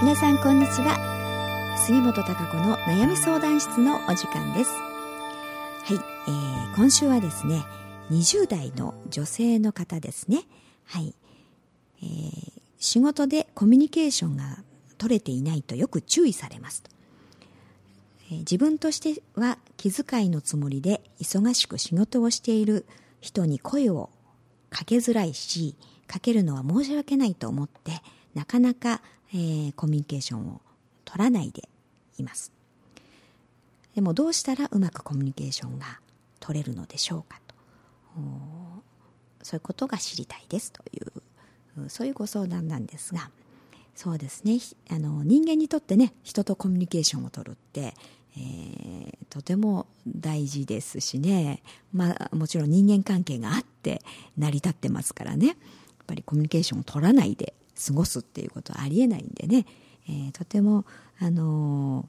皆さんこんにちは。杉本孝子の悩み相談室のお時間です。はい、えー、今週はですね20代の女性の方ですね。はい、えー、仕事でコミュニケーションが取れていないとよく注意されますと、えー、自分としては気遣いのつもりで忙しく仕事をしている人に声をかけづらいしかけるのは申し訳ないと思ってなかなかえー、コミュニケーションを取らないでいます。でもどうしたらうまくコミュニケーションが取れるのでしょうかと。そういうことが知りたいですというそういうご相談なんですがそうですね。あの人間にとってね人とコミュニケーションを取るって、えー、とても大事ですしね、まあ、もちろん人間関係があって成り立ってますからね。やっぱりコミュニケーションを取らないで過ごすっていうことはありえないんでね、えー、とても、あの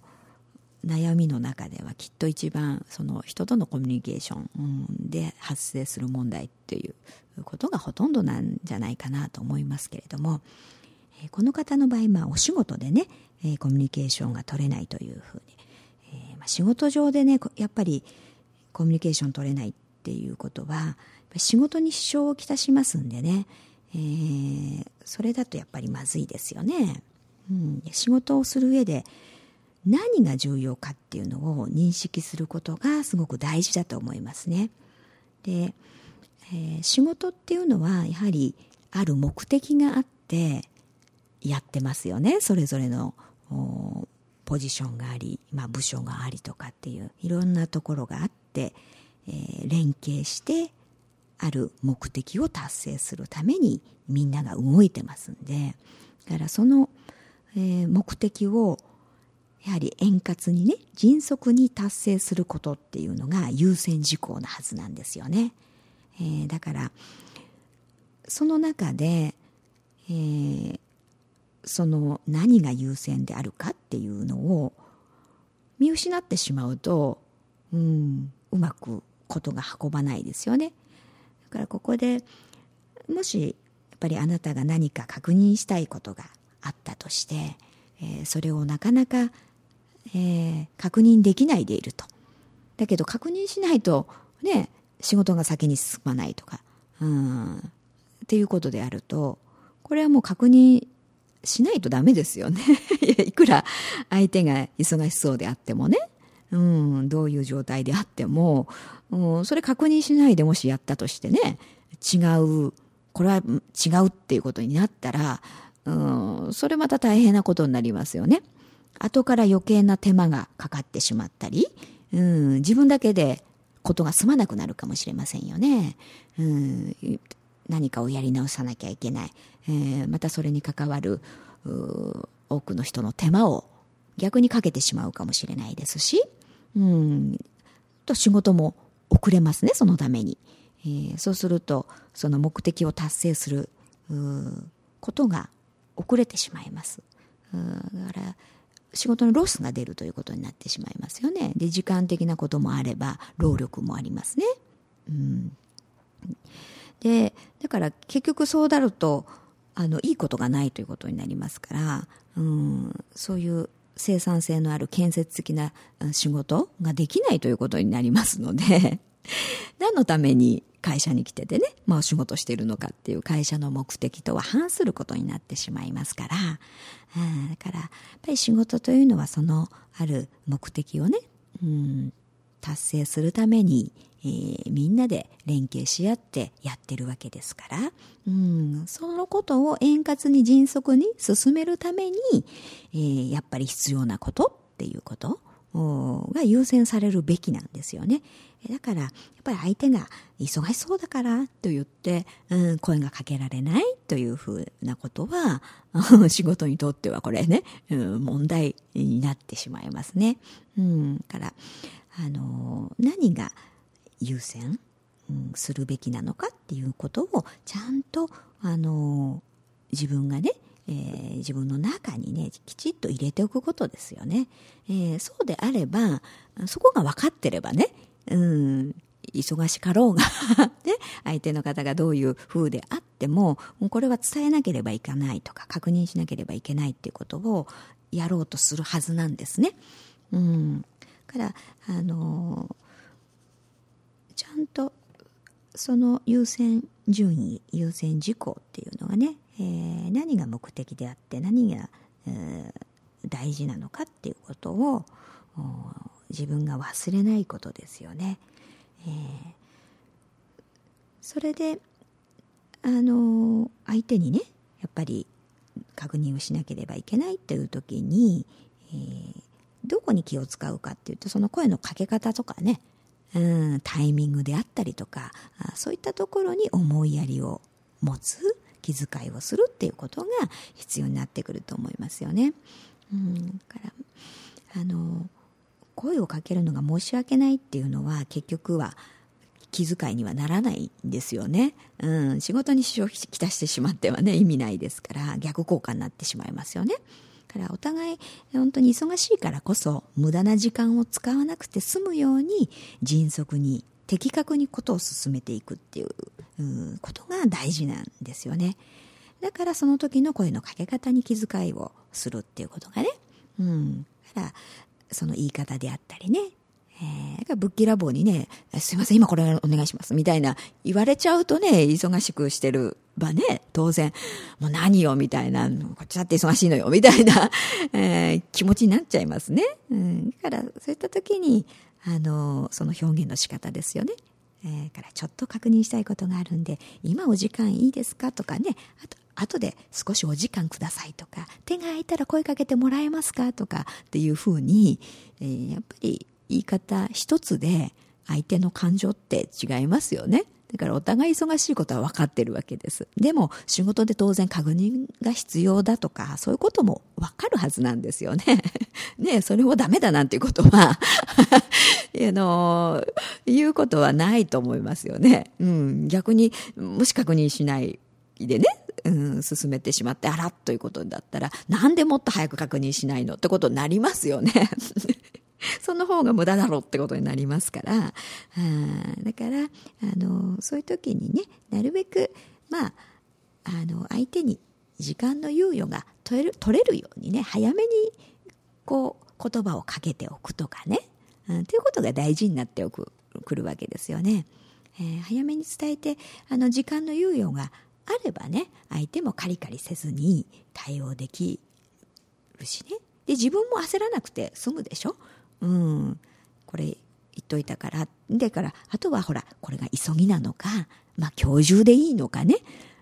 ー、悩みの中ではきっと一番その人とのコミュニケーションで発生する問題っていうことがほとんどなんじゃないかなと思いますけれども、えー、この方の場合、まあ、お仕事でね、えー、コミュニケーションが取れないというふうに、えーまあ、仕事上でねやっぱりコミュニケーション取れないっていうことは仕事に支障をきたしますんでね、えー、それだとやっぱりまずいですよね。うん、仕事をする上で何が重要かっていうのを認識することがすごく大事だと思いますね。で、えー、仕事っていうのはやはりある目的があってやってますよね。それぞれのポジションがあり、まあ、部署がありとかっていういろんなところがあって、えー、連携してある目的を達成するためにみんなが動いてますんでだからその、えー、目的をやはり円滑にね迅速に達成することっていうのが優先事項なはずなんですよね、えー、だからその中で、えー、その何が優先であるかっていうのを見失ってしまうと、うん、うまくことが運ばないですよね。からここでもしやっぱりあなたが何か確認したいことがあったとして、えー、それをなかなか、えー、確認できないでいると。だけど確認しないとね仕事が先に進まないとかうんっていうことであるとこれはもう確認しないとダメですよね いくら相手が忙しそうであってもねうん、どういう状態であっても、うん、それ確認しないでもしやったとしてね、違う、これは違うっていうことになったら、うん、それまた大変なことになりますよね。後から余計な手間がかかってしまったり、うん、自分だけでことが済まなくなるかもしれませんよね。うん、何かをやり直さなきゃいけない。えー、またそれに関わる多くの人の手間を逆にかけてしまうかもしれないですし、うん、と仕事も遅れますねそのために、えー、そうするとその目的を達成することが遅れてしまいます。だから仕事のロスが出るということになってしまいますよね。で時間的なこともあれば労力もありますね、うん、でだから結局そうなるとあのいいことがないということになりますから、うん、そういう生産性のある建設的な仕事ができないということになりますので 何のために会社に来ててね、まあ、お仕事してるのかっていう会社の目的とは反することになってしまいますから、うん、だからやっぱり仕事というのはそのある目的をね、うん、達成するためにえー、みんなで連携し合ってやってるわけですから、うん、そのことを円滑に迅速に進めるために、えー、やっぱり必要なことっていうことが優先されるべきなんですよね。だから、やっぱり相手が忙しそうだからと言って、うん、声がかけられないというふうなことは、仕事にとってはこれね、うん、問題になってしまいますね。うん、から、あの、何が優先、うん、するべきなのかっていうことをちゃんと、あの自分がね、えー、自分の中にねきちっと入れておくことですよね、えー、そうであればそこが分かってればね、うん、忙しかろうが ね、相手の方がどういう風であってもこれは伝えなければいけないとか確認しなければいけないっていうことをやろうとするはずなんですね。うん、からあのちゃんとその優先順位優先事項っていうのがね、えー、何が目的であって何が、えー、大事なのかっていうことを自分が忘れないことですよね。えー、それであの相手にねやっぱり確認をしなければいけないっていう時に、えー、どこに気を使うかっていうとその声のかけ方とかね、うん、タイミングであったりとかそういったところに思いやりを持つ気遣いをするっていうことが必要になってくると思いますよね。うん、からあの声をかけるのが申し訳ないっていうのは結局は気遣いにはならないんですよね。うん、仕事に支障をきたしてしまってはね意味ないですから逆効果になってしまいますよね。からお互い本当に忙しいからこそ無駄な時間を使わなくて済むように迅速に的確にことを進めていくっていうことが大事なんですよね。だからその時の声のかけ方に気遣いをするっていうことがね。うん。だからその言い方であったりね。えー、ぶっきらぼうにね、すいません、今これお願いします、みたいな言われちゃうとね、忙しくしてるばね、当然、もう何よ、みたいな、こっちだって忙しいのよ、みたいな、えー、気持ちになっちゃいますね。うん。だから、そういった時に、あの、その表現の仕方ですよね。えー、からちょっと確認したいことがあるんで、今お時間いいですか？とかね、あと、後で少しお時間くださいとか、手が空いたら声かけてもらえますか？とかっていうふうに、えー、やっぱり言い方一つで相手の感情って違いますよね。だからお互い忙しいことは分かってるわけです。でも仕事で当然確認が必要だとか、そういうことも分かるはずなんですよね。ねそれもダメだなんていうことは あの、言うことはないと思いますよね。うん、逆に、もし確認しないでね、うん、進めてしまって、あらということだったら、なんでもっと早く確認しないのってことになりますよね。その方が無駄だろうってことになりますから、あだから、あの、そういう時にね、なるべく、まあ、あの、相手に時間の猶予が取れる取れるようにね、早めに、こう、言葉をかけておくとかね、うん、ということが大事になっておく、くるわけですよね。えー、早めに伝えて、あの、時間の猶予があればね、相手もカリカリせずに対応できるしね。で、自分も焦らなくて済むでしょ？うん、これ言っといたから、でから、あとはほら、これが急ぎなのか、まあ今日中でいいのかね、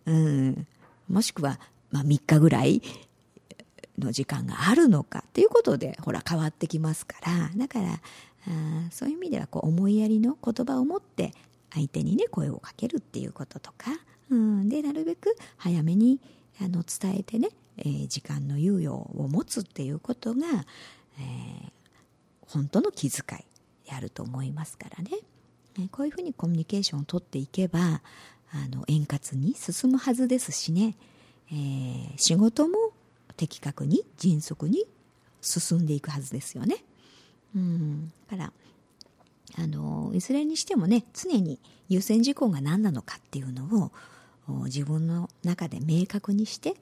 うん、もしくは、まあ3日ぐらいの時間があるのかっていうことで、ほら変わってきますから、だから、あそういう意味ではこう思いやりの言葉を持って相手にね声をかけるっていうこととか、うん、でなるべく早めにあの伝えてね、えー、時間の猶予を持つっていうことが、えー、本当の気遣いであると思いますからね、こういうふうにコミュニケーションをとっていけばあの円滑に進むはずですしね、えー、仕事も的確に迅速に進んでいくはずですよね。うん。からあのいずれにしてもね常に優先事項が何なのかっていうのを自分の中で明確にして、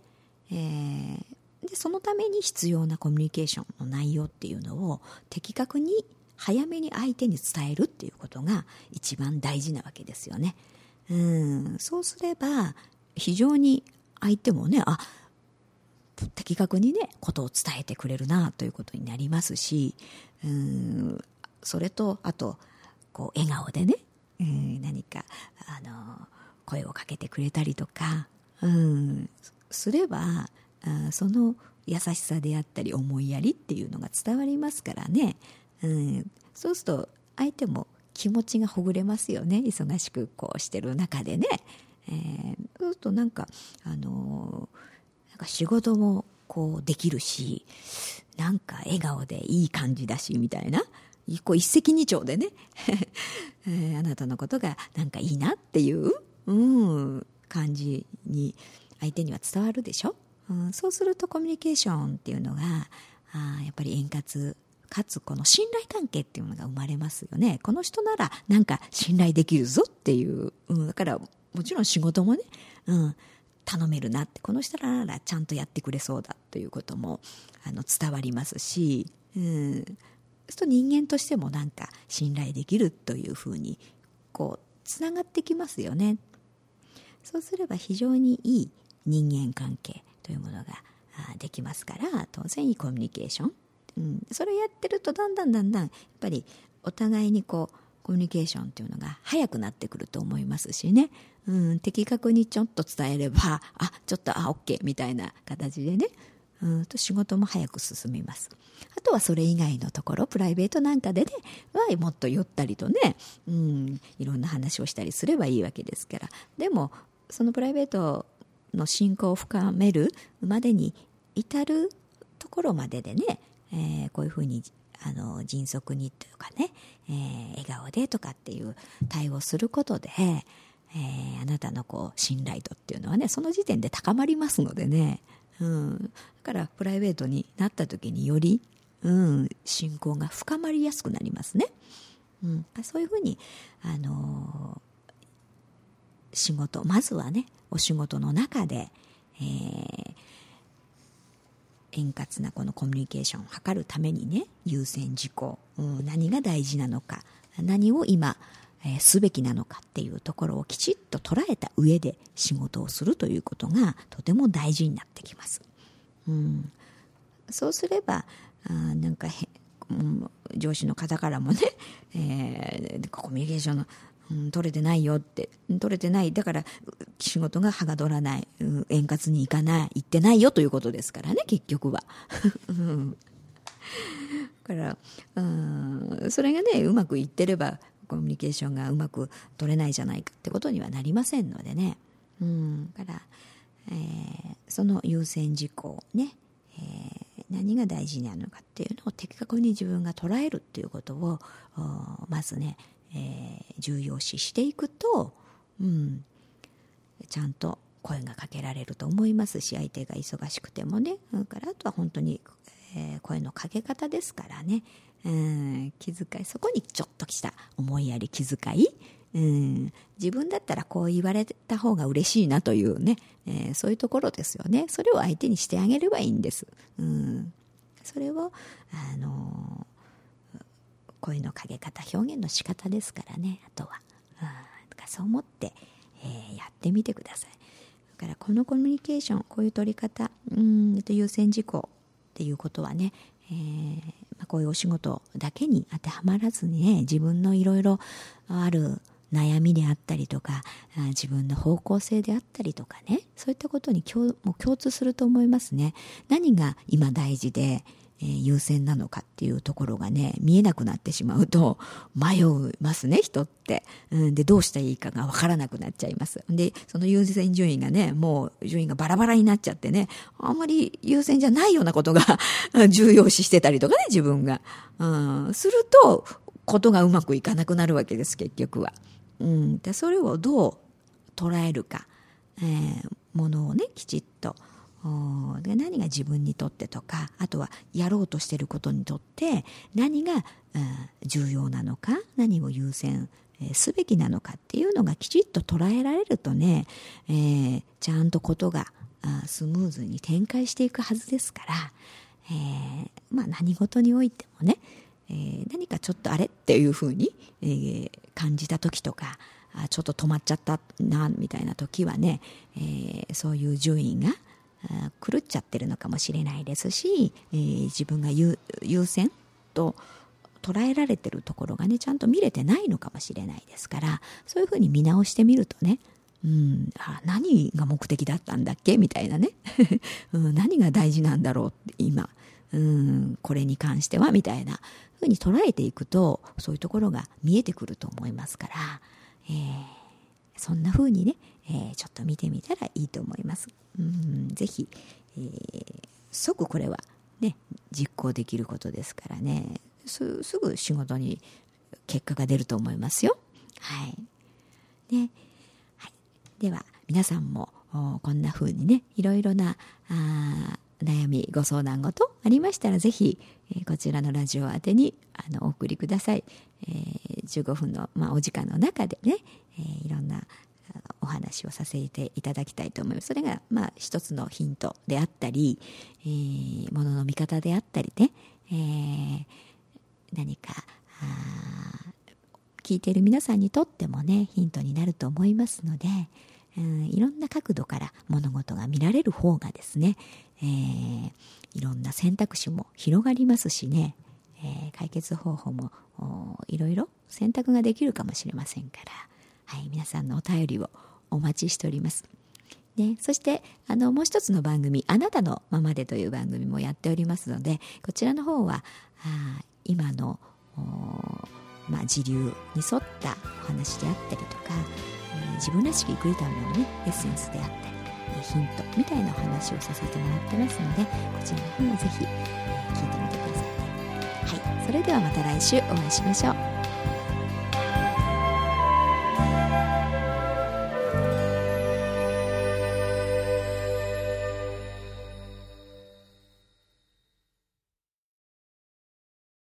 えー、でそのために必要なコミュニケーションの内容っていうのを的確に早めに相手に伝えるっていうことが一番大事なわけですよね。うん。そうすれば非常に相手もねあ的確にねことを伝えてくれるなということになりますしうん。それとあとこう笑顔でね、うん、何かあの声をかけてくれたりとか、うん、すればあその優しさであったり思いやりっていうのが伝わりますからね、うん、そうすると相手も気持ちがほぐれますよね。忙しくこうしてる中でね、えー、そうするとなんかあのー、なんか仕事もこうできるしなんか笑顔でいい感じだしみたいな。こう一石二鳥でね、え ー、あなたのことがなんかいいなっていう、うん、感じに相手には伝わるでしょ？うん、そうするとコミュニケーションっていうのがあやっぱり円滑かつこの信頼関係っていうのが生まれますよね。この人ならなんか信頼できるぞっていう、うん、だからもちろん仕事もね、うん、頼めるなって。この人ならちゃんとやってくれそうだということもあの伝わりますし、うん、そうすると人間としてもなんか信頼できるというふうにこうつながってきますよね。そうすれば非常にいい人間関係。というものができますから当然いいコミュニケーション、うん、それをやってるとだんだんだんだんやっぱりお互いにこうコミュニケーションっていうのが早くなってくると思いますしね、うん、的確にちょっと伝えれば あちょっとあ OK みたいな形でね。うん。と仕事も早く進みます。あとはそれ以外のところプライベートなんかでねはもっと寄ったりとね、うん、いろんな話をしたりすればいいわけですから。でもそのプライベートの信仰を深めるまでに至るところまででね、えー、こういうふうにあの迅速にというかね、えー、笑顔でとかっていう対応することで、えー、あなたのこう信頼度っていうのはねその時点で高まりますのでね、うん、だからプライベートになった時により、うん、信仰が深まりやすくなりますね。うん、そういうふうに、あのー、仕事まずはねお仕事の中で、えー、円滑なこのコミュニケーションを図るためにね優先事項、うん、何が大事なのか何を今、えー、すべきなのかっていうところをきちっと捉えた上で仕事をするということがとても大事になってきます。うん、そうすればあなんかへ、うん、上司の方からもね、えー、コミュニケーションのうん、取れてないよって。取れてない。だから仕事がはがどらない、円滑にいかない。いってないよということですからね結局は。うんだから、うん、それがねうまくいってればコミュニケーションがうまく取れないじゃないかってことにはなりませんのでね、うん、だから、えー、その優先事項ね、えー、何が大事なのかっていうのを的確に自分が捉えるっていうことをまずねえー、重要視していくと、うん、ちゃんと声がかけられると思いますし相手が忙しくてもね。だからあとは本当に、えー、声のかけ方ですからね、うん、気遣いそこにちょっとした思いやり気遣い、うん、自分だったらこう言われた方が嬉しいなというね、えー、そういうところですよね。それを相手にしてあげればいいんです、うん、それをあの声のかけ方表現の仕方ですからね。あとは、うん、そう思って、えー、やってみてください。だからこのコミュニケーションこういう取り方うんと優先事項っていうことはね、えーまあ、こういうお仕事だけに当てはまらずにね自分のいろいろある悩みであったりとか自分の方向性であったりとかねそういったことに共も共通すると思いますね。何が今大事でえー、優先なのかっていうところがね見えなくなってしまうと迷いますね人って、うん、でどうしたらいいかがわからなくなっちゃいます。でその優先順位がねもう順位がバラバラになっちゃってねあんまり優先じゃないようなことが 重要視してたりとかね自分が、うん、するとことがうまくいかなくなるわけです結局は、うん、でそれをどう捉えるか、えー、ものをねきちっとで何が自分にとってとかあとはやろうとしていることにとって何が、重要なのか何を優先すべきなのかっていうのがきちっと捉えられるとね、えー、ちゃんとことがスムーズに展開していくはずですから、えー、まあ、何事においてもね、えー、何かちょっとあれっていうふうに、えー、感じた時とかあちょっと止まっちゃったなみたいな時はね、えそういう順位が狂っちゃってるのかもしれないですし、えー、自分が優先と捉えられてるところがねちゃんと見れてないのかもしれないですからそういうふうに見直してみるとねうん、あ何が目的だったんだっけ？みたいなね、うん、何が大事なんだろうって今、うん、これに関しては？みたいなふうに捉えていくとそういうところが見えてくると思いますから、えー、そんなふうにね、えー、ちょっと見てみたらいいと思います。うんぜひ、えー、即これはね実行できることですからね。すすぐ仕事に結果が出ると思いますよ。はい。ね。はい、では皆さんもこんな風にねいろいろなあ悩みご相談事ありましたらぜひ、えー、こちらのラジオ宛てにあのお送りください、えー、15分の、まあ、お時間の中でね、えー、いろんなお話をさせていただきたいと思います。それが、まあ、一つのヒントであったり、えー、ものの見方であったりね、えー、何か聞いている皆さんにとってもねヒントになると思いますので、うん、いろんな角度から物事が見られる方がですね、えー、いろんな選択肢も広がりますしね、えー、解決方法もいろいろ選択ができるかもしれませんから、はい、皆さんのお便りをお待ちしております。ね、そしてあのもう一つの番組「あなたのままで」という番組もやっておりますのでこちらの方はあ今のまあ、時流に沿ったお話であったりとか、えー、自分らしく生きるためのねエッセンスであったり、え、ヒントみたいなお話をさせてもらってますのでこちらの方もぜひ、え、聞いてみてくださいはいそれではまた来週お会いしましょう